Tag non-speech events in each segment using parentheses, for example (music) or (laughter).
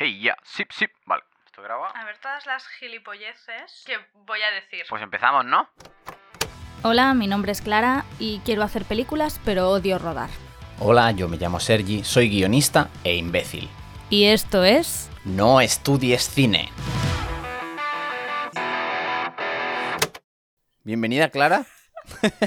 Hey, ya, sip, sip. Vale, ¿esto graba? A ver todas las gilipolleces que voy a decir. Pues empezamos, ¿no? Hola, mi nombre es Clara y quiero hacer películas, pero odio rodar. Hola, yo me llamo Sergi, soy guionista e imbécil. Y esto es... No estudies cine. Bienvenida, Clara. (laughs)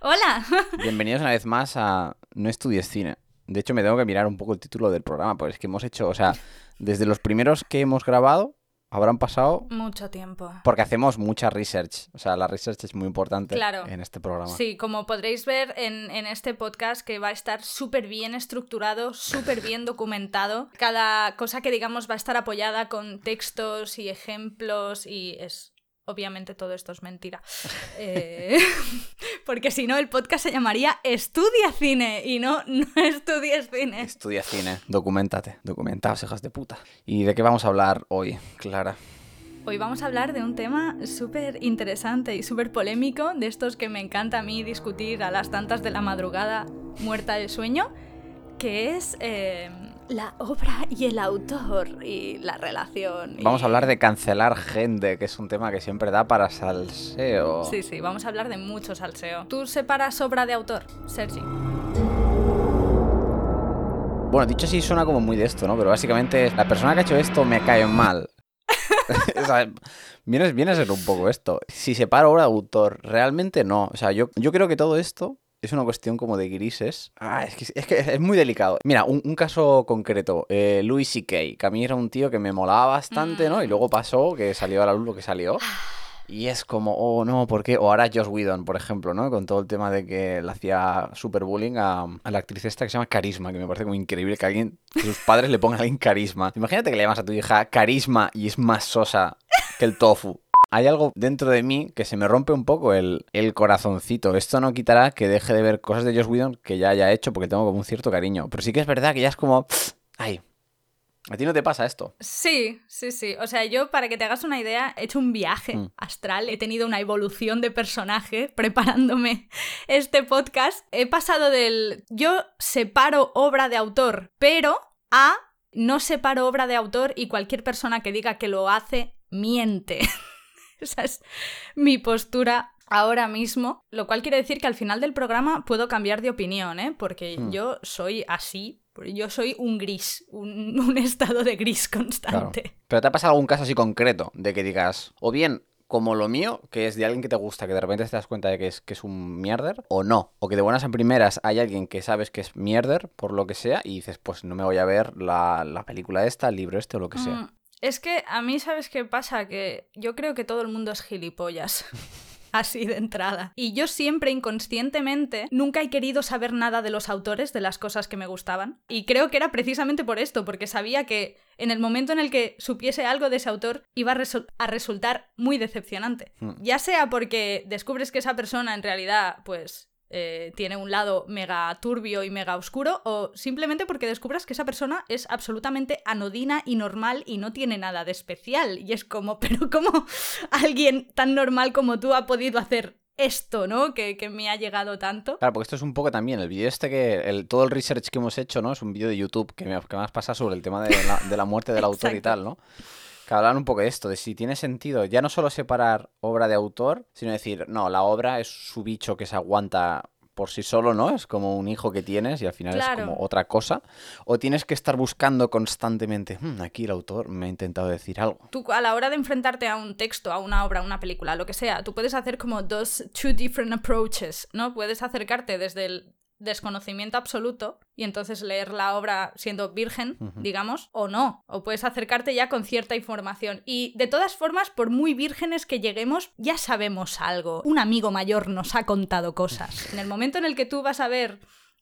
Hola. Bienvenidos una vez más a No estudies cine. De hecho, me tengo que mirar un poco el título del programa, porque es que hemos hecho, o sea, desde los primeros que hemos grabado, habrán pasado Mucho tiempo. porque hacemos mucha research. O sea, la research es muy importante Claro. en este programa. Sí, como podréis ver en, en este podcast que va a estar súper bien estructurado, súper bien documentado. Cada cosa que digamos va a estar apoyada con textos y ejemplos y es... Obviamente todo esto es mentira. Eh, (laughs) porque si no, el podcast se llamaría Estudia Cine y no No Estudies Cine. Estudia cine, documentate, documentaos, hijas de puta. ¿Y de qué vamos a hablar hoy, Clara? Hoy vamos a hablar de un tema súper interesante y súper polémico, de estos que me encanta a mí discutir a las tantas de la madrugada muerta de sueño, que es eh, la obra y el autor y la relación. y- Vamos a hablar de cancelar gente, que es un tema que siempre da para salseo. Sí, sí, vamos a hablar de mucho salseo. ¿Tú separas obra de autor, Sergi? Bueno, dicho así suena como muy de esto, ¿no? Pero básicamente la persona que ha hecho esto me cae mal. (laughs) o sea, viene, viene a ser un poco esto. Si separo obra de autor, realmente no. O sea, yo, yo creo que todo esto es una cuestión como de grises. Ah, es que es, que es muy delicado. Mira, un, un caso concreto. Eh, Louis C.K., que a mí era un tío que me molaba bastante, ¿no? Y luego pasó que salió a la luz lo que salió. Y es como, oh no, ¿por qué? O ahora Josh Whedon, por ejemplo, ¿no? Con todo el tema de que le hacía super bullying a, a la actriz esta que se llama Carisma, que me parece como increíble que alguien, que sus padres le pongan a alguien Carisma. Imagínate que le llamas a tu hija Carisma y es más sosa que el tofu. Hay algo dentro de mí que se me rompe un poco el, el corazoncito. Esto no quitará que deje de ver cosas de Josh Whedon que ya haya hecho porque tengo como un cierto cariño. Pero sí que es verdad que ya es como, (sniffs) ay, ¿a ti no te pasa esto? Sí, sí, sí. O sea, yo, para que te hagas una idea, he hecho un viaje Mm. astral, he tenido una evolución de personaje (laughs) preparándome este podcast. He pasado del yo separo obra de autor, pero a no separo obra de autor y cualquier persona que diga que lo hace, miente. (laughs) (laughs) Esa es mi postura ahora mismo, lo cual quiere decir que al final del programa puedo cambiar de opinión, ¿eh? Porque Hmm. yo soy así, yo soy un gris, un, (laughs) un estado de gris Claro. constante. Pero ¿te ha pasado algún caso así concreto de que digas, o bien como lo mío, que es de alguien que te gusta, que de repente te das cuenta de que es, que es un mierder, o no, o que de buenas en primeras hay alguien que sabes que es mierder, por lo que sea, y dices, pues no me voy a ver la, la película esta, el libro este o lo que sea. Es que a mí, ¿sabes qué pasa? Que yo creo que todo el mundo es gilipollas. (laughs) Así de entrada. Y yo siempre inconscientemente nunca he querido saber nada de los autores, de las cosas que me gustaban. Y creo que era precisamente por esto, porque sabía que en el momento en el que supiese algo de ese autor iba a, resu- a resultar muy decepcionante. Hmm. Ya sea porque descubres que esa persona en realidad, pues, eh, tiene un lado mega turbio y mega oscuro, o simplemente porque descubras que esa persona es absolutamente anodina y normal y no tiene nada de especial. Y es como, (laughs) pero ¿cómo alguien tan normal como tú ha podido hacer esto, ¿no? Que, que me ha llegado tanto. Claro, porque esto es un poco también el vídeo este que, el, todo el research que hemos hecho, ¿no? Es un vídeo de YouTube que me, que me has pasado sobre el tema de la, de la muerte del autor y tal, ¿no? Que hablan un poco de esto, de si tiene sentido ya no solo separar obra de autor, sino decir, no, la obra es su bicho que se aguanta por sí solo, ¿no? Es como un hijo que tienes y al final Claro. es como otra cosa. O tienes que estar buscando constantemente, "Hmm, aquí el autor me ha intentado decir algo. Tú a la hora de enfrentarte a un texto, a una obra, a una película, lo que sea, tú puedes hacer como dos, two different approaches, ¿no? Puedes acercarte desde el desconocimiento absoluto y entonces leer la obra siendo virgen, digamos, o no. O puedes acercarte ya con cierta información. Y de todas formas, por muy vírgenes que lleguemos, ya sabemos algo. Un amigo mayor nos ha contado cosas. En el momento en el que tú vas a ver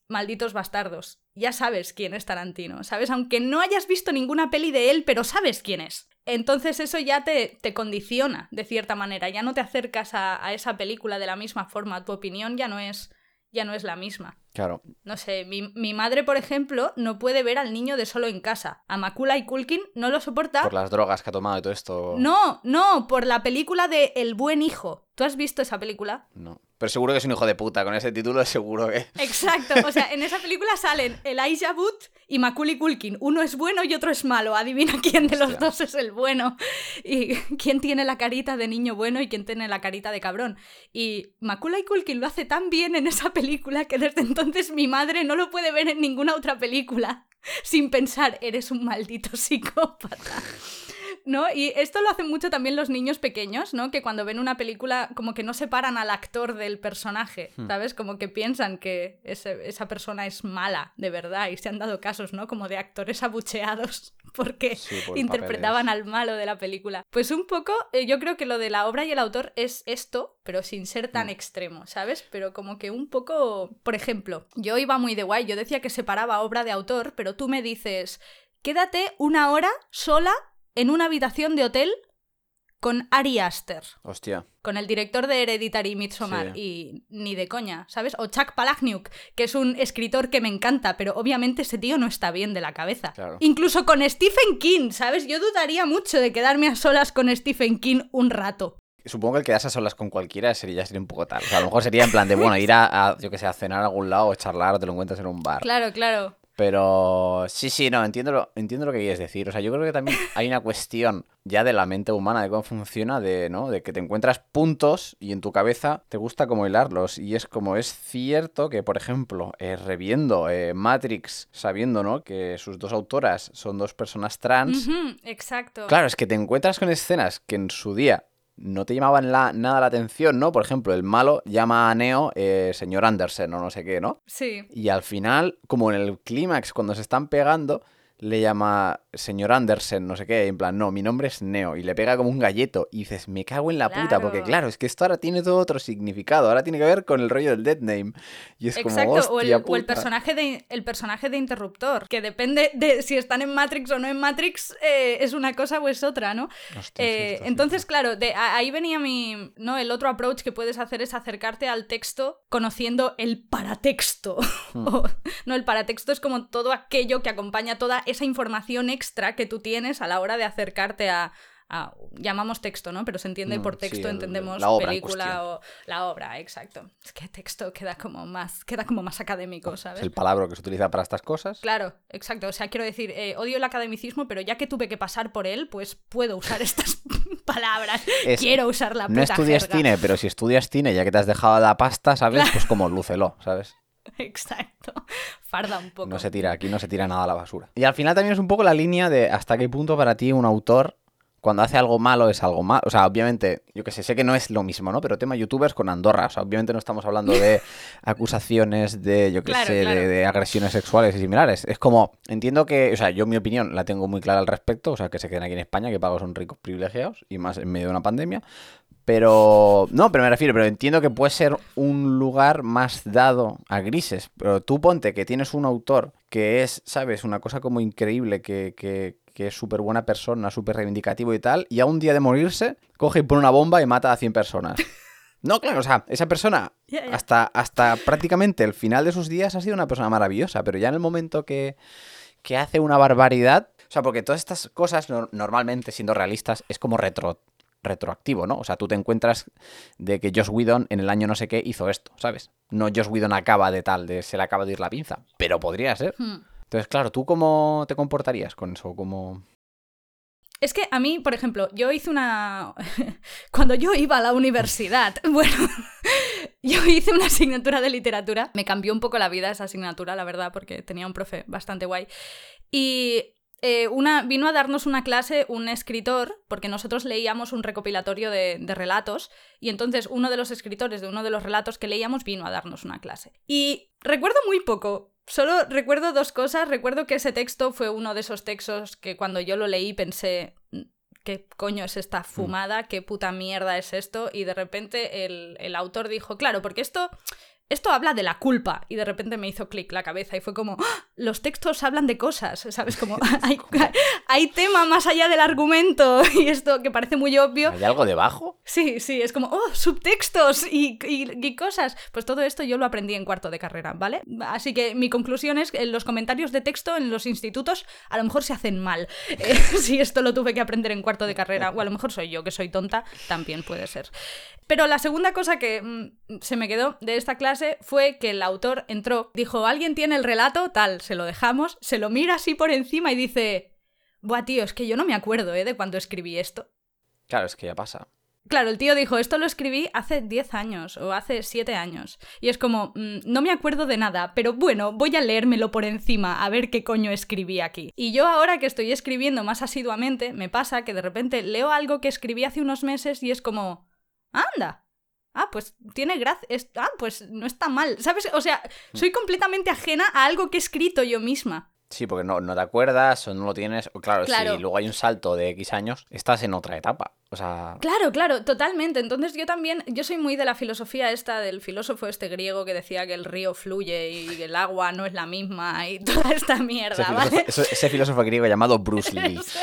Malditos bastardos. Ya sabes quién es Tarantino, ¿sabes? Aunque no hayas visto ninguna peli de él, pero sabes quién es. Entonces eso ya te, te condiciona, de cierta manera. Ya no te acercas a, a esa película de la misma forma. Tu opinión ya no es, ya no es la misma. Claro, No sé, mi, mi madre, por ejemplo, no puede ver al niño de solo en casa. A Makula y Kulkin no lo soporta. por las drogas que ha tomado y todo esto. No, no, por la película de El buen hijo. ¿Tú has visto esa película? No. Pero seguro que es un hijo de puta, con ese título seguro que... Exacto, o sea, en esa película salen Elijah Wood y Macaulay Culkin. Uno es bueno y otro es malo. Adivina quién de los Hostia. dos es el bueno. Y quién tiene la carita de niño bueno y quién tiene la carita de cabrón. Y Macaulay Culkin lo hace tan bien en esa película que desde entonces mi madre no lo puede ver en ninguna otra película sin pensar, eres un maldito psicópata. ¿No? Y esto lo hacen mucho también los niños pequeños, ¿no? Que cuando ven una película como que no separan al actor del personaje, Hmm. ¿sabes? Como que piensan que ese- esa persona es mala, de verdad, y se han dado casos, ¿no? Como de actores abucheados (laughs) porque Sí, por interpretaban al malo de la película. Pues un poco, eh, yo creo que lo de la obra y el autor es esto, pero sin ser tan Mm. extremo, ¿sabes? Pero como que un poco, por ejemplo, yo iba muy de guay, yo decía que separaba obra de autor, pero tú me dices, quédate una hora sola en una habitación de hotel con Ari Aster. Hostia. Con el director de Hereditary Midsommar y ni de coña, ¿sabes? O Chuck Palahniuk, que es un escritor que me encanta, pero obviamente ese tío no está bien de la cabeza. Claro. Incluso con Stephen King, ¿sabes? Yo dudaría mucho de quedarme a solas con Stephen King un rato. Supongo que el quedarse a solas con cualquiera sería, sería un poco tal. O sea, a lo mejor sería en plan de, bueno, ir a, a, yo que sé, a cenar a algún lado o charlar o te lo encuentras en un bar. Claro, claro. Pero sí, sí, no, entiendo lo, entiendo lo que quieres decir. O sea, yo creo que también hay una cuestión ya de la mente humana, de cómo funciona, de, ¿no? De que te encuentras puntos y en tu cabeza te gusta como hilarlos. Y es como es cierto que, por ejemplo, eh, reviendo eh, Matrix, sabiendo, ¿no? Que sus dos autoras son dos personas trans. Exacto. Claro, es que te encuentras con escenas que en su día no te llamaban la- nada la atención, ¿no? Por ejemplo, el malo llama a Neo eh, señor Anderson o no sé qué, ¿no? Sí. Y al final, como en el clímax, cuando se están pegando, le llama señor Anderson, no sé qué, en plan, no, mi nombre es Neo, y le pega como un galleto, y dices, me cago en la puta, porque Claro. es que esto ahora tiene todo otro significado, ahora tiene que ver con el rollo del dead name, y es como, Exacto, o el, o el personaje de, el personaje de interruptor, que depende de si están en Matrix o no en Matrix, eh, es una cosa o es otra, ¿no? Hostia, Eh, cierto, entonces, cierto. claro, de, a- ahí venía mi. ¿no? El otro approach que puedes hacer es acercarte al texto conociendo el paratexto. (laughs) Hmm. O- no, el paratexto es como todo aquello que acompaña toda esa información extra que tú tienes a la hora de acercarte a. llamamos texto, ¿no? Pero se entiende Mm, por texto, entendemos la en película o la obra, exacto. Es que texto queda como más, queda como más académico, ¿sabes? Es el palabra que se utiliza para estas cosas. Claro, exacto. O sea, quiero decir, eh, odio el academicismo, pero ya que tuve que pasar por él, pues puedo usar (laughs) estas palabras. Es- Quiero usar la puta No estudias jerga. cine, pero si estudias cine, ya que te has dejado la pasta, ¿sabes? Pues como lúcelo, ¿sabes? (laughs) Exacto. Farda un poco. No se tira, aquí no se tira nada a la basura. Y al final también es un poco la línea de hasta qué punto para ti un autor, cuando hace algo malo, es algo malo. O sea, obviamente, yo que sé, sé que no es lo mismo, ¿no? Pero tema youtubers con Andorra. O sea, obviamente no estamos hablando de (laughs) acusaciones de, yo que Claro, sé, claro. De, de agresiones sexuales y similares. Es como, entiendo que, o sea, yo mi opinión la tengo muy clara al respecto. O sea, que se queden aquí en España, que pagos son ricos privilegiados y más en medio de una pandemia. Pero, no, pero me refiero, pero entiendo que puede ser un lugar más dado a grises. Pero tú ponte que tienes un autor que es, ¿sabes? Una cosa como increíble, que, que, que es súper buena persona, súper reivindicativo y tal, y a un día de morirse, coge y pone una bomba y mata a 100 personas. (laughs) No, claro, o sea, esa persona hasta, hasta prácticamente el final de sus días ha sido una persona maravillosa, pero ya en el momento que, que hace una barbaridad, o sea, porque todas estas cosas no- normalmente, siendo realistas, es como retro, retroactivo, ¿no? O sea, tú te encuentras de que Josh Whedon en el año no sé qué hizo esto, ¿sabes? No Josh Whedon acaba de tal, de se le acaba de ir la pinza, pero podría ser. Hmm. Entonces, claro, ¿tú cómo te comportarías con eso? ¿Cómo... Es que a mí, por ejemplo, yo hice una... (laughs) Cuando yo iba a la universidad, (laughs) bueno, (laughs) yo hice una asignatura de literatura. Me cambió un poco la vida esa asignatura, la verdad, porque tenía un profe bastante guay. Y eh, una, vino a darnos una clase un escritor, porque nosotros leíamos un recopilatorio de, de relatos, y entonces uno de los escritores de uno de los relatos que leíamos vino a darnos una clase. Y recuerdo muy poco. Solo recuerdo dos cosas. Recuerdo que ese texto fue uno de esos textos que cuando yo lo leí pensé, "Mm, ¿qué coño es esta fumada? ¿Qué puta mierda es esto? Y de repente el, el autor dijo, claro, porque esto esto habla de la culpa. Y de repente me hizo clic la cabeza y fue como, ¡Ah! los textos hablan de cosas, ¿sabes? Como (laughs) hay, hay tema más allá del argumento (laughs) y esto que parece muy obvio. ¿Hay algo debajo? Sí, sí, es como, oh, subtextos y, y, cosas. Pues todo esto yo lo aprendí en cuarto de carrera, ¿vale? Así que mi conclusión es que los comentarios de texto en los institutos a lo mejor se hacen mal. (laughs) Eh, si esto lo tuve que aprender en cuarto de carrera, o a lo mejor soy yo que soy tonta, también puede ser. Pero la segunda cosa que mm, se me quedó de esta clase fue que el autor entró, dijo, ¿alguien tiene el relato? Tal, se lo dejamos, se lo mira así por encima y dice, Buah, tío, es que yo no me acuerdo, ¿eh? De cuando escribí esto. Claro, es que ya pasa. Claro, el tío dijo, esto lo escribí hace 10 años o hace 7 años. Y es como, mm, no me acuerdo de nada, pero bueno, voy a leérmelo por encima, a ver qué coño escribí aquí. Y yo ahora que estoy escribiendo más asiduamente, me pasa que de repente leo algo que escribí hace unos meses y es como, anda. Ah, pues tiene gracia. Ah, pues no está mal. ¿Sabes? O sea, soy completamente ajena a algo que he escrito yo misma. Sí, porque no, no te acuerdas o no lo tienes. Claro, claro, si luego hay un salto de X años, estás en otra etapa. O sea. Claro, claro, totalmente. Entonces yo también, yo soy muy de la filosofía esta del filósofo este griego que decía que el río fluye y el agua no es la misma y (laughs) toda esta mierda, ese ¿vale? Filósofo, ese filósofo griego llamado Bruce (laughs) Lee. sí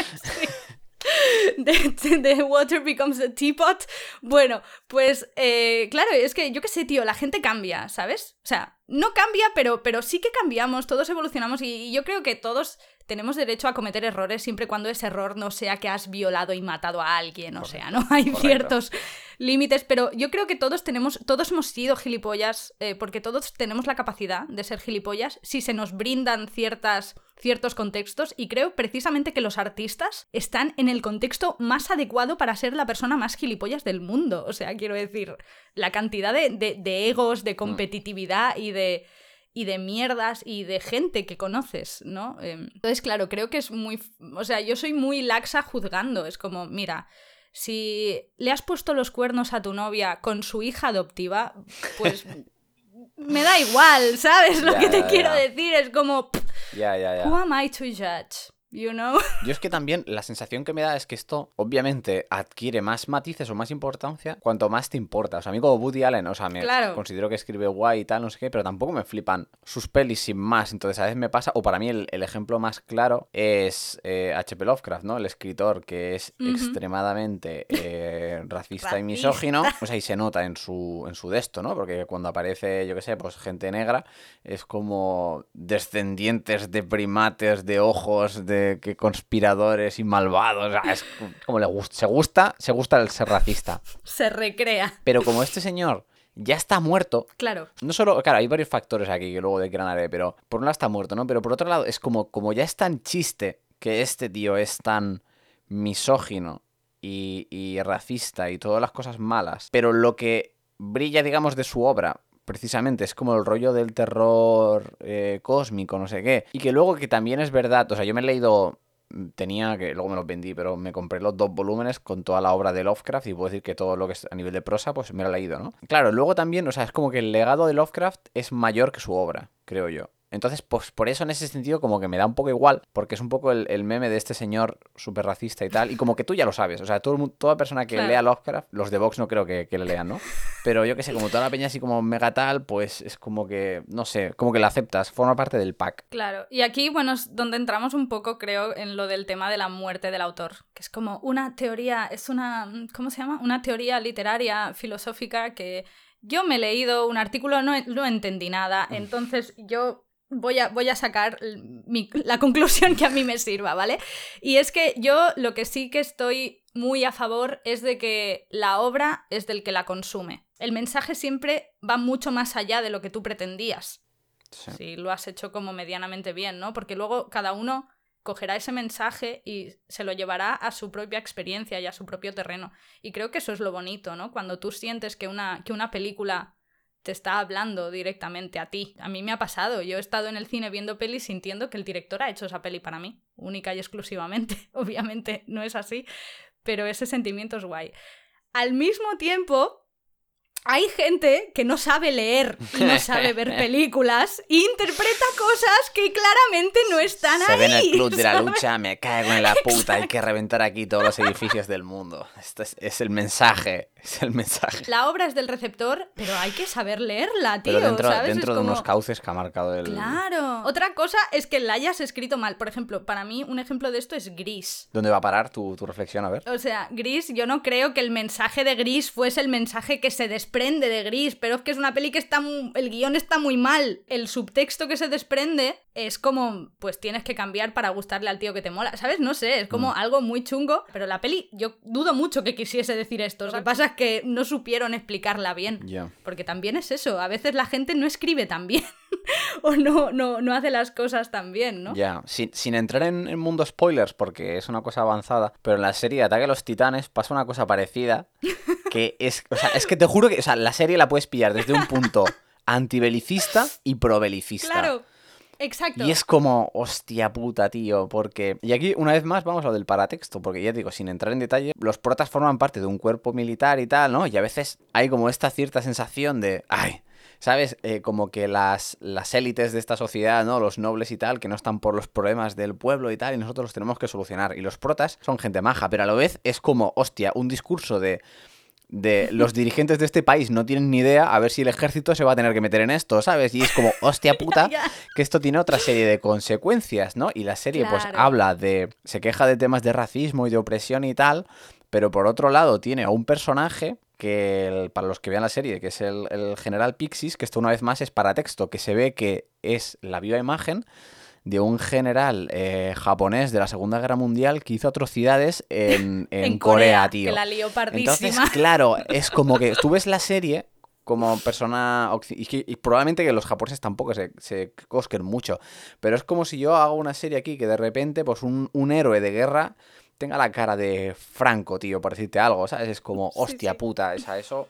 (laughs) de, Water Becomes a Teapot. Bueno, pues eh, claro, es que yo qué sé, tío, la gente cambia, ¿sabes? O sea, no cambia, pero, pero sí que cambiamos, todos evolucionamos y, yo creo que todos tenemos derecho a cometer errores siempre cuando ese error no sea que has violado y matado a alguien, o sea, ¿no? (laughs) Hay ciertos límites, pero yo creo que todos tenemos, todos hemos sido gilipollas, eh, porque todos tenemos la capacidad de ser gilipollas si se nos brindan ciertas, ciertos contextos, y creo precisamente que los artistas están en el contexto más adecuado para ser la persona más gilipollas del mundo. O sea, quiero decir, la cantidad de, de egos, de mm. competitividad y de y de mierdas y de gente que conoces, ¿no? Em, entonces, claro, creo que es muy... O sea, yo soy muy laxa juzgando. Es como, mira, si le has puesto los cuernos a tu novia con su hija adoptiva, pues (laughs) me da igual, ¿sabes? (laughs) Lo que te quiero decir es como... Ya. Who am I to judge? You know? (laughs) Yo es que también la sensación que me da es que esto obviamente adquiere más matices o más importancia cuanto más te importa. O sea, a mí como Woody Allen, o sea, me considero que escribe guay y tal, no sé qué, pero tampoco me flipan sus pelis sin más. Entonces a veces me pasa, o para mí el, ejemplo más claro es H.P. Eh, Lovecraft, ¿no? El escritor que es extremadamente eh, (laughs) racista y misógino. O sea, y se nota en su, en su desto, ¿no? Porque cuando aparece, yo qué sé, pues gente negra, es como descendientes de primates, de ojos, de que, conspiradores y malvados. Es como le gusta. Se gusta, se gusta el ser racista. Se recrea. Pero como este señor ya está muerto. Claro. No solo, claro, hay varios factores aquí que luego declararé, pero por un lado está muerto, ¿no? Pero por otro lado es como, como ya es tan chiste que este tío es tan misógino y, y racista y todas las cosas malas, pero lo que brilla, digamos, de su obra precisamente es como el rollo del terror eh, cósmico, no sé qué. Y que luego que también es verdad, o sea, yo me he leído tenía que luego me los vendí, pero me compré los dos volúmenes con toda la obra de Lovecraft y puedo decir que todo lo que es a nivel de prosa, pues me lo he leído, ¿no? Claro, luego también, o sea, es como que el legado de Lovecraft es mayor que su obra, creo yo. Entonces, pues por eso en ese sentido como que me da un poco igual, porque es un poco el, meme de este señor súper racista y tal, y como que tú ya lo sabes, o sea, todo, toda persona que lea Lovecraft, los de Vox no creo que, le lean, ¿no? Pero yo que sé, como toda la peña así como mega tal, pues es como que, no sé, como que la aceptas, forma parte del pack. Claro, y aquí, bueno, es donde entramos un poco, creo, en lo del tema de la muerte del autor, que es como una teoría, es una, ¿cómo se llama? Una teoría literaria, filosófica que... Yo me he leído un artículo, no, no entendí nada, entonces yo voy a, voy a sacar la conclusión que a mí me sirva, ¿vale? Y es que yo lo que sí que estoy muy a favor es de que la obra es del que la consume. El mensaje siempre va mucho más allá de lo que tú pretendías. Si lo has hecho como medianamente bien, ¿no? Porque luego cada uno cogerá ese mensaje y se lo llevará a su propia experiencia y a su propio terreno. Y creo que eso es lo bonito, ¿no? Cuando tú sientes que una, que una película te está hablando directamente a ti. A mí me ha pasado, yo he estado en el cine viendo pelis sintiendo que el director ha hecho esa peli para mí, única y exclusivamente. (laughs) Obviamente no es así, pero ese sentimiento es guay. Al mismo tiempo, hay gente que no sabe leer y no sabe ver (laughs) películas e interpreta cosas que claramente no están Se ahí. ve en el club de la lucha, me cago en la (laughs) puta, hay que reventar aquí todos los edificios del mundo. Esto es, es el mensaje, es el mensaje. La obra es del receptor, pero hay que saber leerla, tío. Pero dentro, ¿sabes? dentro Es de como- unos cauces que ha marcado el... Claro. Otra cosa es que la hayas escrito mal. Por ejemplo, para mí un ejemplo de esto es Gris. ¿Dónde va a parar tu, tu reflexión? A ver. O sea, Gris, yo no creo que el mensaje de Gris fuese el mensaje que se desprende de Gris, pero es que es una peli que está mu- el guion está muy mal. El subtexto que se desprende es como, pues tienes que cambiar para gustarle al tío que te mola, ¿sabes? No sé, es como algo muy chungo, pero la peli yo dudo mucho que quisiese decir esto. Lo que pasa es que no supieron explicarla bien. Ya. Porque también es eso, a veces la gente no escribe tan bien (laughs) o no, no, no hace las cosas tan bien, ¿no? Ya, sin, sin entrar en, en mundo spoilers, porque es una cosa avanzada, pero en la serie Ataque a los Titanes pasa una cosa parecida, (laughs) que es, o sea, es que te juro que, o sea, la serie la puedes pillar desde un punto (laughs) antibelicista y probelicista. Claro, exacto. Y es como, hostia puta, tío, porque... Y aquí, una vez más, vamos a lo del paratexto, porque ya digo, sin entrar en detalle, los protas forman parte de un cuerpo militar y tal, ¿no? Y a veces hay como esta cierta sensación de, ay, ¿sabes? Eh, como que las, las élites de esta sociedad, ¿no? Los nobles y tal, que no están por los problemas del pueblo y tal, y nosotros los tenemos que solucionar. Y los protas son gente maja, pero a la vez es como, hostia, un discurso de de los dirigentes de este país no tienen ni idea a ver si el ejército se va a tener que meter en esto, ¿sabes? Y es como, (laughs) hostia puta, que esto tiene otra serie de consecuencias, ¿no? Y la serie pues habla de, se queja de temas de racismo y de opresión y tal, pero por otro lado tiene a un personaje que, el- para los que vean la serie, que es el, el general Pixis, que esto una vez más es para texto, que se ve que es la viva imagen de un general eh, japonés de la Segunda Guerra Mundial que hizo atrocidades en, (laughs) en, Corea, tío. Que la lió. Entonces, (laughs) claro, es como que tú ves la serie como persona y, que- y probablemente que los japoneses tampoco se, se cosquen mucho, pero es como si yo hago una serie aquí que de repente pues un, un héroe de guerra tenga la cara de Franco, tío, por decirte algo, ¿sabes? Es como, hostia sí. puta, esa, eso...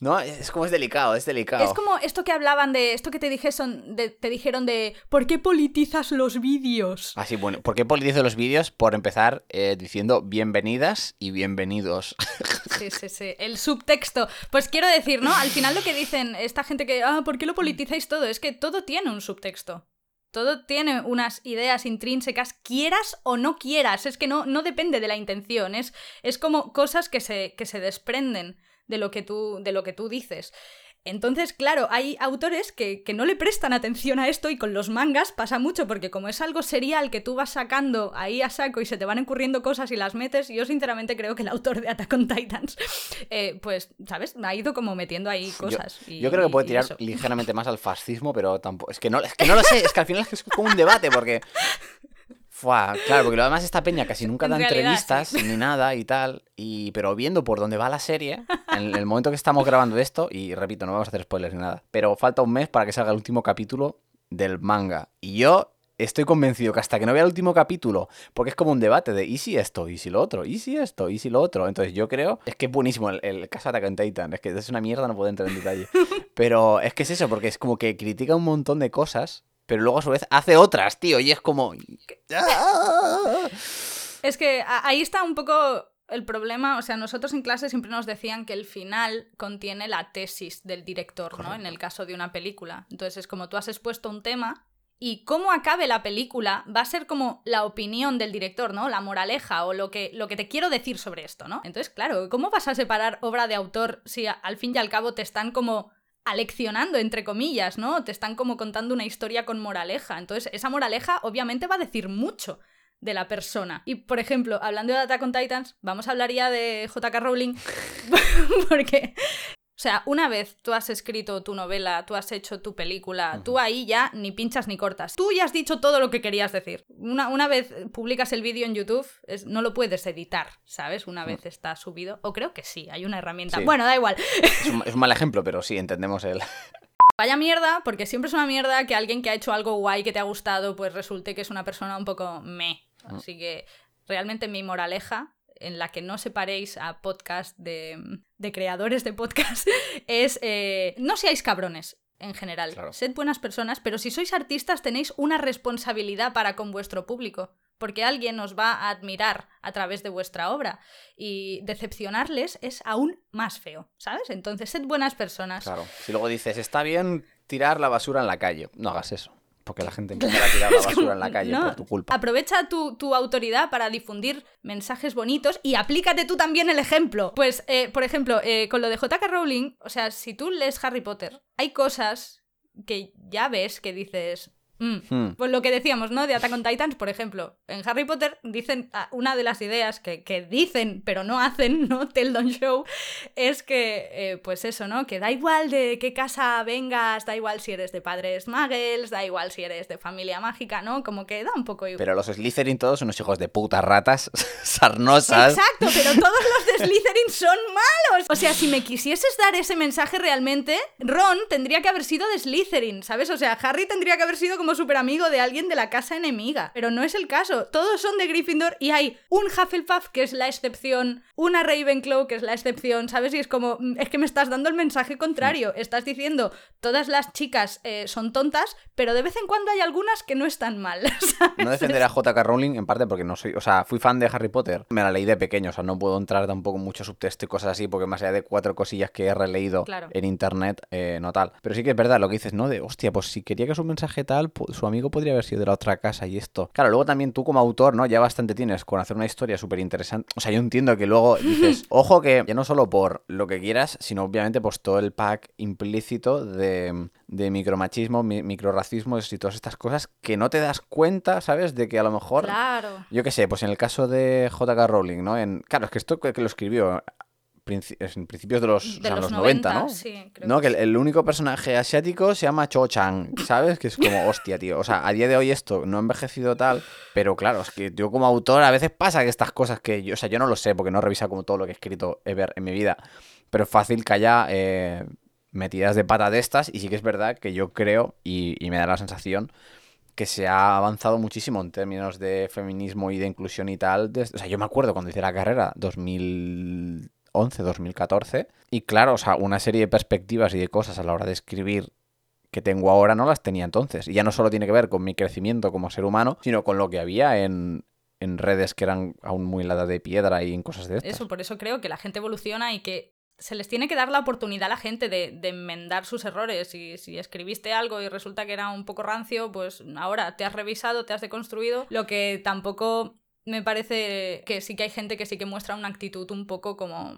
No, es como es delicado, es delicado. Es como esto que hablaban de, esto que te, dije son, de- te dijeron de, ¿por qué politizas los vídeos? Así, bueno, ¿por qué politizo los vídeos? Por empezar eh, diciendo bienvenidas y bienvenidos. (laughs) Sí, sí, sí. El subtexto. Pues quiero decir, ¿no? Al final lo que dicen esta gente que, ah, ¿por qué lo politizáis todo? Es que todo tiene un subtexto. Todo tiene unas ideas intrínsecas, quieras o no quieras. Es que no, no depende de la intención. Es, es como cosas que se, que se desprenden de lo que tú, de lo que tú dices. Entonces, claro, hay autores que, que no le prestan atención a esto y con los mangas pasa mucho porque como es algo serial que tú vas sacando ahí a saco y se te van ocurriendo cosas y las metes, yo sinceramente creo que el autor de Attack on Titans, (laughs) eh, pues, ¿sabes? Ha ido como metiendo ahí Yo- cosas. y- Yo, creo que puede tirar ligeramente más al fascismo, pero tampoco. Es que no, es que no lo sé, es que al final es como un debate, porque. Fua, claro, porque lo demás esta peña casi nunca En da realidad, entrevistas sí. ni nada y tal. Y, pero viendo por dónde va la serie, en el momento que estamos grabando esto, y repito, no vamos a hacer spoilers ni nada, pero falta un mes para que salga el último capítulo del manga. Y yo estoy convencido que hasta que no vea el último capítulo, porque es como un debate de ¿y si esto? ¿y si lo otro? ¿y si esto? ¿y si lo otro? Entonces yo creo, es que es buenísimo el, el caso de Attack on Titan, es que es una mierda, no puedo entrar en detalle. (laughs) Pero es que es eso, porque es como que critica un montón de cosas, pero luego a su vez hace otras, tío, y es como... (laughs) Es que ahí está un poco el problema, o sea, nosotros en clase siempre nos decían que el final contiene la tesis del director, ¿no? En el caso de una película. Entonces es como tú has expuesto un tema y cómo acabe la película va a ser como la opinión del director, ¿no? La moraleja o lo que, lo que te quiero decir sobre esto, ¿no? Entonces, claro, ¿cómo vas a separar obra de autor si al fin y al cabo te están como aleccionando, entre comillas, ¿no? Te están como contando una historia con moraleja. Entonces, esa moraleja obviamente va a decir mucho de la persona. Y, por ejemplo, hablando de Attack on Titans, vamos a hablar ya de JK Rowling, (laughs) porque... O sea, una vez tú has escrito tu novela, tú has hecho tu película, tú ahí ya ni pinchas ni cortas. Tú ya has dicho todo lo que querías decir. Una, una vez publicas el vídeo en YouTube, es- no lo puedes editar, ¿sabes? Una vez está subido. O creo que sí, hay una herramienta. Sí. Bueno, da igual. Es un, es un mal ejemplo, pero sí, entendemos el... (laughs) Vaya mierda, porque siempre es una mierda que alguien que ha hecho algo guay que te ha gustado, pues resulte que es una persona un poco me. Así que realmente mi moraleja, en la que no separéis a podcast de, de creadores de podcast, (laughs) es eh, no seáis cabrones. En general, Claro. sed buenas personas, pero si sois artistas tenéis una responsabilidad para con vuestro público. porque alguien os va a admirar a través de vuestra obra y decepcionarles es aún más feo, ¿sabes? Entonces, sed buenas personas. Claro. Si luego dices, está bien tirar la basura en la calle, no hagas eso. Porque la gente empezará a tirar la basura en la calle no, por tu culpa. Aprovecha tu, tu autoridad para difundir mensajes bonitos y aplícate tú también el ejemplo. Pues, eh, por ejemplo, eh, con lo de JK Rowling, o sea, si tú lees Harry Potter, hay cosas que ya ves que dices... "Mm". Hmm. Pues lo que decíamos, ¿no? De Attack on Titans, por ejemplo. En Harry Potter dicen, una de las ideas que, que dicen, pero no hacen, ¿no? (laughs) Tell Don't Show, es que, eh, pues eso, ¿no? Que da igual de qué casa vengas, da igual si eres de padres muggles, da igual si eres de familia mágica, ¿no? Como que da un poco igual. Pero los Slytherin todos son unos hijos de puta ratas (laughs) sarnosas. Exacto, pero (laughs) todos los de Slytherin son malos. O sea, si me quisieses dar ese mensaje realmente, Ron tendría que haber sido de Slytherin, ¿sabes? O sea, Harry tendría que haber sido como súper amigo de alguien de la casa enemiga. Pero no es el caso. Todos son de Gryffindor y hay un Hufflepuff que es la excepción, una Ravenclaw que es la excepción, ¿sabes? Y es como, mm, es que me estás dando el mensaje contrario. Estás diciendo, todas las chicas eh, son tontas, pero de vez en cuando hay algunas que no están mal. (laughs) ¿sabes? No defender a J.K. Rowling, en parte porque no soy. O sea, fui fan de Harry Potter. Me la leí de pequeño, o sea, no puedo entrar tampoco mucho subtexto y cosas así, porque más allá de cuatro cosillas que he releído Claro. en internet, eh, no tal. Pero sí que es verdad lo que dices, ¿no? De, hostia, pues si quería que su mensaje tal, su amigo podría haber sido de la otra casa y esto. Claro, luego también tú como autor, ¿no? Ya bastante tienes con hacer una historia súper interesante. O sea, yo entiendo que luego (laughs) dices, ojo que ya no solo por lo que quieras, sino obviamente pues todo el pack implícito de, de micromachismo, mi- microracismo y todas estas cosas que no te das cuenta, ¿sabes? De que a lo mejor... Claro. Yo qué sé, pues en el caso de J.K. Rowling, ¿no? En, claro, es que esto que, que lo escribió princi- es en principios de los, o De sea, en los los 90, ¿no? sí, creo No, que el, único personaje asiático se llama Cho Chang, ¿sabes? Que es como, (laughs) hostia, tío. O sea, a día de hoy esto no ha envejecido tal, pero claro, es que yo como autor a veces pasa que estas cosas que yo, o sea, yo no lo sé porque no he revisado como todo lo que he escrito ever en mi vida, pero es fácil que haya eh, metidas de pata de estas y sí que es verdad que yo creo y, y me da la sensación que se ha avanzado muchísimo en términos de feminismo y de inclusión y tal. o sea, yo me acuerdo cuando hice la carrera, 2011, 2014, y claro, o sea, una serie de perspectivas y de cosas a la hora de escribir que tengo ahora no las tenía entonces. Y ya no solo tiene que ver con mi crecimiento como ser humano, sino con lo que había en, en redes que eran aún muy helada de piedra y en cosas de estas. Eso, por eso creo que la gente evoluciona y que se les tiene que dar la oportunidad a la gente de, de enmendar sus errores. Y si escribiste algo y resulta que era un poco rancio, pues ahora te has revisado, te has deconstruido. Lo que tampoco me parece que sí que hay gente que sí que muestra una actitud un poco como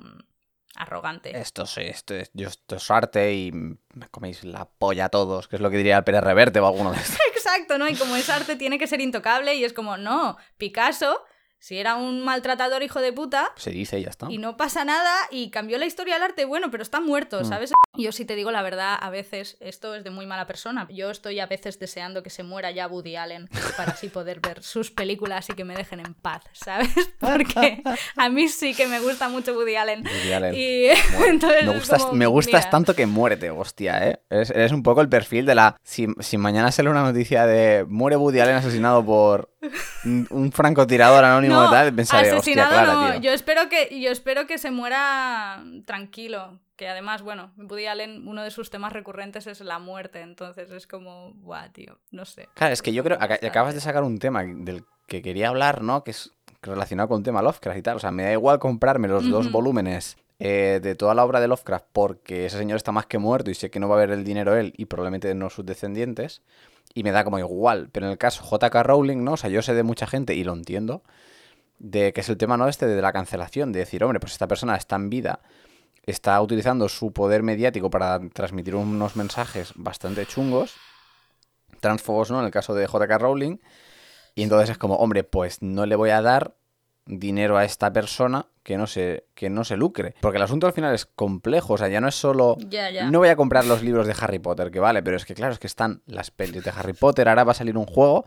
arrogante. Esto sí, esto es, yo, esto es arte y me coméis la polla a todos, que es lo que diría el Pérez Reverte o alguno de (laughs) estos. Exacto, ¿no? Y como es arte tiene que ser intocable y es como, no, Picasso, si era un maltratador hijo de puta, Se dice y ya está. y no pasa nada y cambió la historia del arte, bueno, pero está muerto, Mm. ¿sabes? Yo sí te digo la verdad, a veces esto es de muy mala persona. Yo estoy a veces deseando que se muera ya Woody Allen para así poder ver sus películas y que me dejen en paz, ¿sabes? (laughs) Porque a mí sí que me gusta mucho Woody Allen. Woody Allen. Y (laughs) entonces me gustas, como, me gustas mira, tanto que muérete, hostia, ¿eh? Eres, eres un poco el perfil de la... Si, si mañana sale una noticia de muere Woody Allen asesinado por un, francotirador anónimo No, y tal, pensaré, hostia, asesinado Clara, no. tío. Yo espero que yo espero que se muera tranquilo, que además, bueno, Woody Allen uno de sus temas recurrentes es la muerte, entonces es como, buah, tío, no sé. Claro, es que yo creo... Bastante. Acabas de sacar un tema del que quería hablar, ¿no? Que es relacionado con el tema Lovecraft y tal. O sea, me da igual comprarme los dos Ujú. volúmenes eh, de toda la obra de Lovecraft porque ese señor está más que muerto y sé que no va a haber el dinero él y probablemente no sus descendientes. Y me da como igual. Pero en el caso J.K. Rowling, ¿no? O sea, yo sé de mucha gente y lo entiendo. De que es el tema, ¿no? Este de la cancelación. De decir, hombre, pues esta persona está en vida. Está utilizando su poder mediático para transmitir unos mensajes bastante chungos. Transfobos, ¿no? En el caso de J.K. Rowling. Y entonces es como, hombre, pues no le voy a dar dinero a esta persona que no se, que no se lucre. Porque el asunto al final es complejo. O sea, ya no es solo. No voy a comprar los libros de Harry Potter, que vale, pero es que claro, es que están las pelis de Harry Potter. Ahora va a salir un juego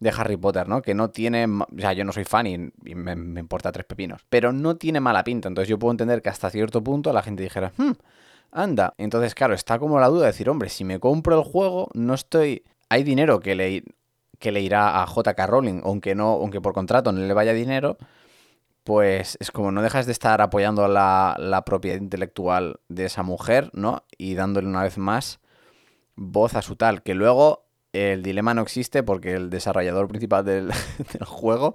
de Harry Potter, ¿no? Que no tiene. O sea, yo no soy fan y, me importa tres pepinos. Pero no tiene mala pinta. Entonces yo puedo entender que hasta cierto punto la gente dijera, "Hmm, anda. Entonces, claro, está como la duda de decir, hombre, si me compro el juego, no estoy. Hay dinero que le, que le irá a JK Rowling, aunque no, aunque por contrato no le vaya dinero, pues es como no dejas de estar apoyando la, la propiedad intelectual de esa mujer, ¿no? Y dándole una vez más voz a su tal, que luego el dilema no existe porque el desarrollador principal del, (laughs) del juego,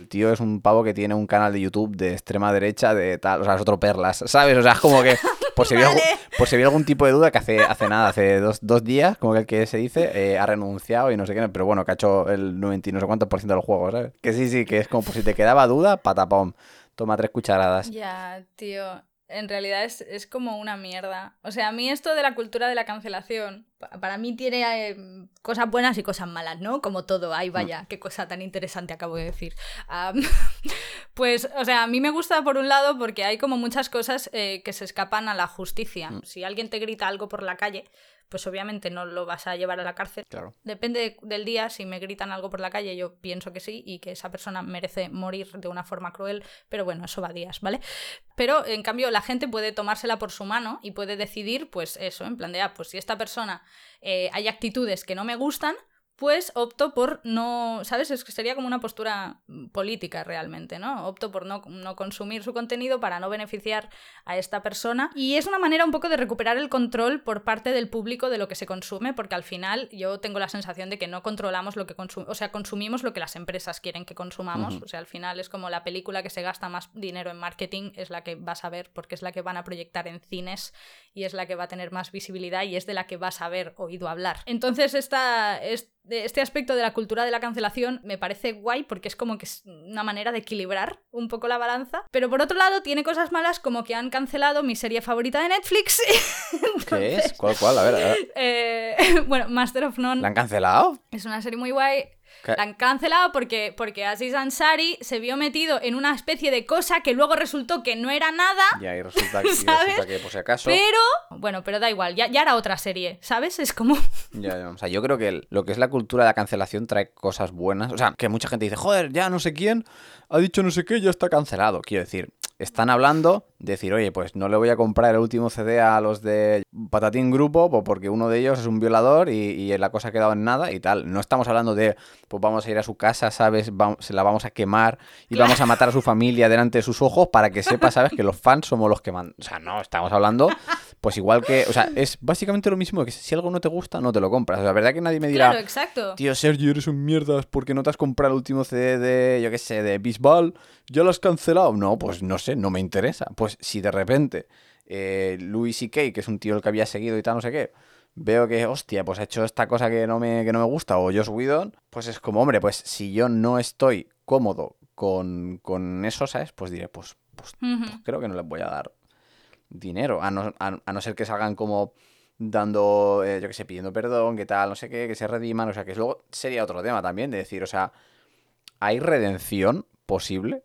el tío es un pavo que tiene un canal de YouTube de extrema derecha, de tal, o sea, es otro perlas, ¿sabes? O sea, es como que, (laughs) por si había, por si había algún tipo de duda, que hace, hace nada, hace dos, dos días, como que el que se dice, eh, ha renunciado y no sé qué, pero bueno, que ha hecho el 90 y no sé cuántos por ciento del juego, ¿sabes? Que sí, sí, que es como, por si te quedaba duda, patapom, toma tres cucharadas. Ya, tío. En realidad es, es como una mierda. O sea, a mí esto de la cultura de la cancelación, pa- para mí tiene eh, cosas buenas y cosas malas, ¿no? Como todo. Ay, vaya, qué cosa tan interesante acabo de decir. (laughs) Pues, o sea, a mí me gusta por un lado porque hay como muchas cosas eh, que se escapan a la justicia. Mm. Si alguien te grita algo por la calle, pues obviamente no lo vas a llevar a la cárcel. Claro. Depende de- del día, si me gritan algo por la calle, yo pienso que sí y que esa persona merece morir de una forma cruel, pero bueno, eso va a días, ¿vale? Pero en cambio la gente puede tomársela por su mano y puede decidir, pues eso, en plan de, ah, pues si esta persona eh, hay actitudes que no me gustan, pues opto por no, ¿sabes? Es que sería como una postura política realmente, ¿no? Opto por no, no consumir su contenido para no beneficiar a esta persona. Y es una manera un poco de recuperar el control por parte del público de lo que se consume, porque al final yo tengo la sensación de que no controlamos lo que consumimos, o sea, consumimos lo que las empresas quieren que consumamos. O sea, al final es como la película que se gasta más dinero en marketing, es la que vas a ver porque es la que van a proyectar en cines y es la que va a tener más visibilidad y es de la que vas a haber oído hablar. Entonces, esta, es- este aspecto de la cultura de la cancelación me parece guay porque es como que es una manera de equilibrar un poco la balanza. Pero por otro lado, tiene cosas malas como que han cancelado mi serie favorita de Netflix. (laughs) ¿Qué es? ¿Cuál, cuál? A ver, a ver. eh, (laughs) bueno, Master of None ¿La han cancelado? es una serie muy guay. ¿Qué? La han cancelado porque, porque Aziz Ansari se vio metido en una especie de cosa que luego resultó que no era nada. Y ahí resulta, que- (laughs) resulta que, por si acaso... Pero, bueno, pero da igual, ya, ya era otra serie, ¿sabes? Es como... (laughs) Ya, ya, O sea, yo creo que lo que es la cultura de la cancelación trae cosas buenas. O sea, que mucha gente dice, joder, ya no sé quién ha dicho no sé qué, ya está cancelado. Quiero decir, están hablando de decir, oye, pues no le voy a comprar el último CD a los de Patatín Grupo pues porque uno de ellos es un violador y, y la cosa ha quedado en nada y tal. No estamos hablando de, pues vamos a ir a su casa, ¿sabes? Se la vamos a quemar y vamos a matar a su familia delante de sus ojos para que sepa, ¿sabes? Que los fans somos los que mandan. O sea, no, estamos hablando, pues igual que, o sea, es básicamente lo mismo que si algo no te gusta, no te lo compras. O sea, la verdad que nadie me dirá, Claro, exacto. tío Sergio, eres un mierdas porque no te has comprado el último CD de, yo qué sé, de Bisbal, ya lo has cancelado. No, pues no sé, no me interesa. Pues si de repente eh, Louis C.K., que es un tío el que había seguido y tal, no sé qué, veo que, hostia, pues ha hecho esta cosa que no me, que no me gusta, o Josh Whedon, pues es como, hombre, pues si yo no estoy cómodo con, con eso, ¿sabes? Pues diré, pues, pues pues creo que no les voy a dar dinero, a no, a, a no ser que salgan como dando, eh, yo que sé, pidiendo perdón, que tal, no sé qué, que se rediman, o sea, que luego sería otro tema también, de decir, o sea, ¿hay redención posible?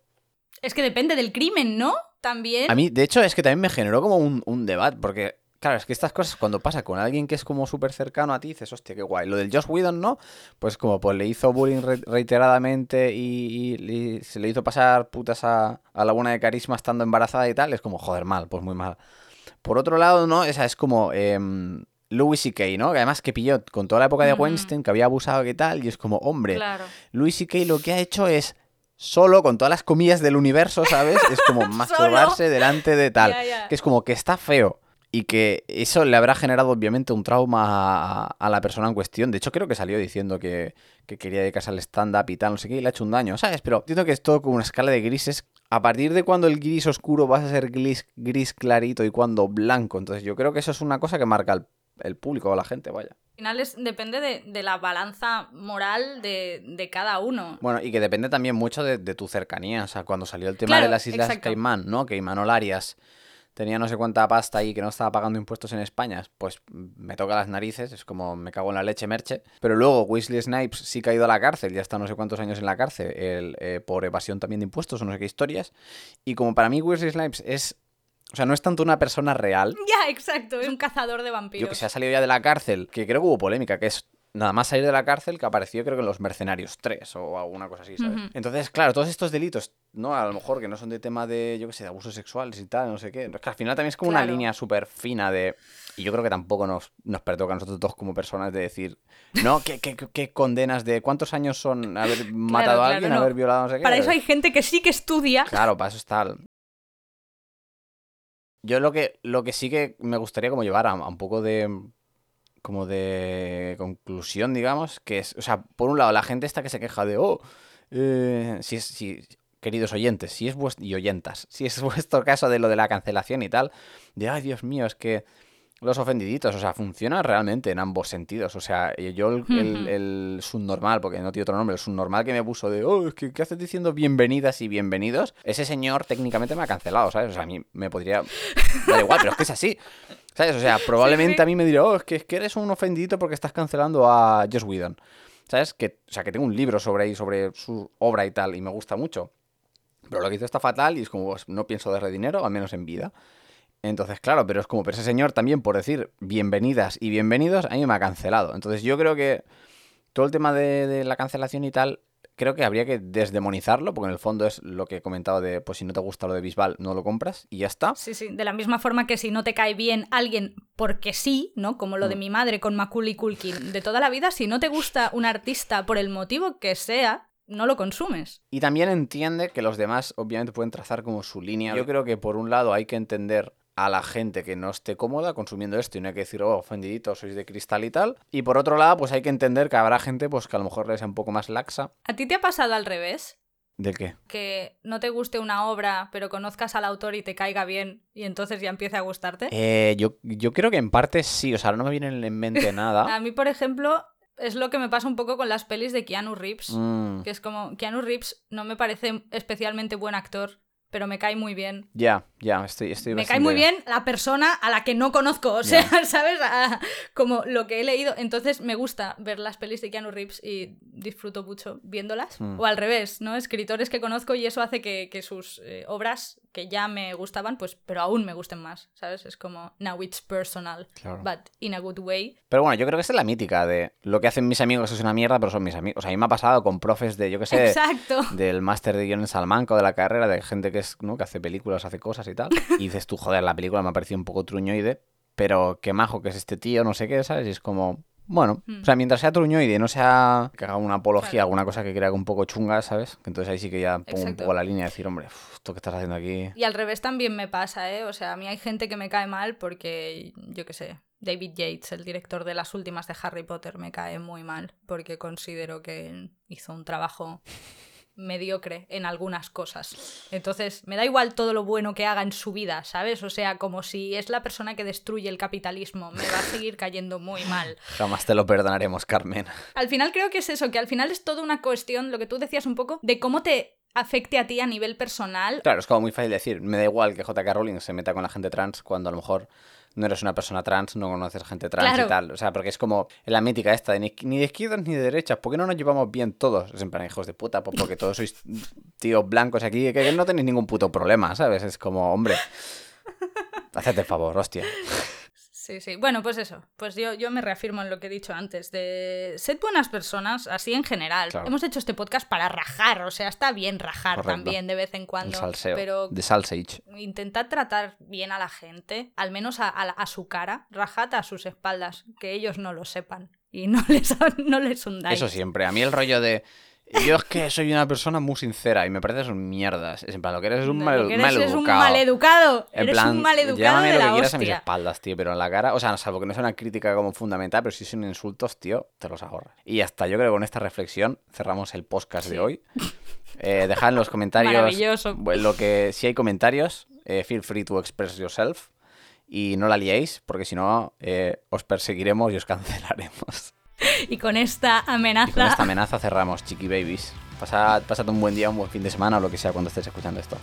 Es que depende del crimen, ¿no? También. A mí, de hecho, es que también me generó como un, un debate, porque, claro, es que estas cosas cuando pasa con alguien que es como súper cercano a ti, dices, hostia, qué guay. Lo del Josh Whedon, ¿no? Pues como pues le hizo bullying re- reiteradamente y, y- y se le hizo pasar putas a, a la buena de carisma estando embarazada y tal, es como, joder, mal, pues muy mal. Por otro lado, ¿no? Esa es como... em, Louis C.K., ¿no? Que además que pilló con toda la época de Ujú. Weinstein, que había abusado y tal, y es como, hombre, Claro. Louis C.K. lo que ha hecho es solo con todas las comillas del universo, ¿sabes? Es como (laughs) masturbarse delante de tal. Que es como que está feo. Y que eso le habrá generado obviamente un trauma a, a la persona en cuestión. De hecho, creo que salió diciendo que, que quería dedicarse al stand-up y tal, no sé qué, y le ha hecho un daño, ¿sabes? Pero entiendo que es todo como una escala de grises. A partir de cuando el gris oscuro va a ser gris, gris clarito y cuando blanco. Entonces yo creo que eso es una cosa que marca el, el público o la gente, vaya. Al final es- depende de, de la balanza moral de, de cada uno. Bueno, y que depende también mucho de, de tu cercanía. O sea, cuando salió el tema Claro, de las Islas exacto. Caimán, ¿no? Que Imanol Arias tenía no sé cuánta pasta ahí que no estaba pagando impuestos en España, pues me toca las narices, es como me cago en la leche merche. Pero luego Wesley Snipes sí que ha ido a la cárcel, ya está no sé cuántos años en la cárcel, el, eh, por evasión también de impuestos o no sé qué historias. Y como para mí Wesley Snipes es... O sea, no es tanto una persona real, Ya, exacto. Es un cazador de vampiros. yo que se ha salido ya de la cárcel, que creo que hubo polémica, que es nada más salir de la cárcel que apareció creo que en Los Mercenarios 3 o alguna cosa así, ¿sabes? Entonces, claro, todos estos delitos, ¿no? A lo mejor que no son de tema de, yo qué sé, de abusos sexuales y tal, no sé qué. Es que al final también es como una línea súper fina de... Y yo creo que tampoco nos, nos pertoca a nosotros dos como personas de decir, ¿no? ¿Qué, qué, qué- condenas de cuántos años son haber (laughs) matado a claro, alguien, no. haber violado, no sé qué? Para eso hay gente que sí que estudia. Claro, para eso está. Yo lo que, lo que sí que me gustaría como llevar a, un poco de como de conclusión, digamos, que es, o sea, por un lado, la gente está que se queja de, oh, eh, si es, si, queridos oyentes, si es vuestro, y oyentas, si es (laughs) vuestro caso de lo de la cancelación y tal, de, ay, Dios mío, es que los ofendiditos, o sea, funciona realmente en ambos sentidos. O sea, yo el, el, el subnormal, porque no tiene otro nombre, el subnormal que me puso de, oh, es que ¿qué haces diciendo bienvenidas y bienvenidos? Ese señor técnicamente me ha cancelado, ¿sabes? O sea, a mí me podría... Da igual, pero es que es así. ¿Sabes? O sea, probablemente Sí, sí. a mí me dirá, oh, es que, es que eres un ofendidito porque estás cancelando a Joss Whedon. ¿Sabes? Que, o sea, que tengo un libro sobre ahí, sobre su obra y tal, y me gusta mucho. Pero lo que hizo está fatal y es como, pues, no pienso darle dinero, al menos en vida. Entonces, claro, pero es como, pero ese señor también, por decir bienvenidas y bienvenidos, a mí me ha cancelado. Entonces, yo creo que todo el tema de, de la cancelación y tal, creo que habría que desdemonizarlo, porque en el fondo es lo que he comentado de, pues si no te gusta lo de Bisbal, no lo compras y ya está. Sí, sí, de la misma forma que si no te cae bien alguien porque sí, ¿no? Como lo de Mm. mi madre con Macaulay Culkin de toda la vida, si no te gusta un artista por el motivo que sea, no lo consumes. Y también entiende que los demás obviamente pueden trazar como su línea. Yo creo que por un lado hay que entender a la gente que no esté cómoda consumiendo esto y no hay que decir, oh, ofendiditos, sois de cristal y tal. Y por otro lado, pues hay que entender que habrá gente pues que a lo mejor le sea un poco más laxa. ¿A ti te ha pasado al revés? ¿Del qué? Que no te guste una obra, pero conozcas al autor y te caiga bien y entonces ya empiece a gustarte. Eh, yo, yo creo que en parte sí, o sea, no me viene en mente (laughs) A nada. mí, por ejemplo, es lo que me pasa un poco con las pelis de Keanu Reeves. Mm, Que es como, Keanu Reeves no me parece especialmente buen actor, pero me cae muy bien. ya, ya, estoy, estoy Me cae muy bien la persona a la que no conozco, o sea, (laughs) ¿sabes? A- como lo que he leído. Entonces me gusta ver las pelis de Keanu Reeves y disfruto mucho viéndolas. Mm. O al revés, ¿no? Escritores que conozco y eso hace que, que sus eh, obras que ya me gustaban, pues, pero aún me gusten más, ¿sabes? Es como, now it's personal, Claro. but in a good way. Pero bueno, yo creo que esa es la mítica de lo que hacen mis amigos es una mierda, pero son mis amigos. O sea, a mí me ha pasado con profes de, yo qué sé, Exacto. del máster de guion en Salamanca o de la carrera, de gente que es, ¿no? que hace películas, hace cosas y tal. Y dices tú, joder, la película me ha parecido un poco truñoide, pero qué majo que es este tío, no sé qué, ¿sabes? Y es como, bueno, o sea, mientras sea truñoide y no sea que haga una apología, Claro. alguna cosa que crea un poco chunga, ¿sabes? Que entonces ahí sí que ya pongo un poco la línea de decir, hombre, esto que estás haciendo aquí. Y al revés también me pasa, ¿eh? O sea, a mí hay gente que me cae mal porque, yo qué sé, David Yates, el director de las últimas de Harry Potter, me cae muy mal porque considero que hizo un trabajo mediocre en algunas cosas. Entonces, me da igual todo lo bueno que haga en su vida, ¿sabes? O sea, como si es la persona que destruye el capitalismo, me va a seguir cayendo muy mal. Jamás te lo perdonaremos, Carmen. Al final creo que es eso, que al final es toda una cuestión, lo que tú decías un poco, de cómo te afecte a ti a nivel personal Claro, es como muy fácil decir, me da igual que JK Rowling se meta con la gente trans cuando a lo mejor no eres una persona trans, no conoces gente trans Claro. y tal. O sea, porque es como la mítica esta de ni, ni de izquierdas ni de derechas, ¿por qué no nos llevamos bien todos? Es en plan, hijos de puta, pues porque todos sois (laughs) tíos blancos aquí, que no tenéis ningún puto problema, ¿sabes? Es como, hombre, haced el favor, hostia. Sí, sí. Bueno, pues eso. Pues yo, yo me reafirmo en lo que he dicho antes. De sed buenas personas, así en general. Claro. Hemos hecho este podcast para rajar. O sea, está bien rajar Correcto. también de vez en El cuando. salseo. Pero De Salsage. intentad tratar bien a la gente, al menos a, a su cara. Rajad a sus espaldas, que ellos no lo sepan. Y no (laughs) les, no les hundáis. Eso siempre. A mí el rollo de. Yo es que soy una persona muy sincera y me pareces un mierdas. Es en plan, lo que eres es un Lo mal, que eres es un maleducado. En Eres plan, un maleducado llámame de lo que la a mis espaldas, tío, pero en la cara, o sea, salvo que no sea una crítica como fundamental, pero si son insultos, tío, te los ahorras. Y hasta yo creo que con esta reflexión cerramos el podcast de hoy. Eh, dejad en los comentarios lo que si hay comentarios, eh, feel free to express yourself y no la liéis, porque si no eh, os perseguiremos y os cancelaremos. (laughs) Y con esta amenaza. con esta amenaza cerramos, chiqui babies. Pasad, pasad un buen día, un buen fin de semana o lo que sea cuando estés escuchando esto.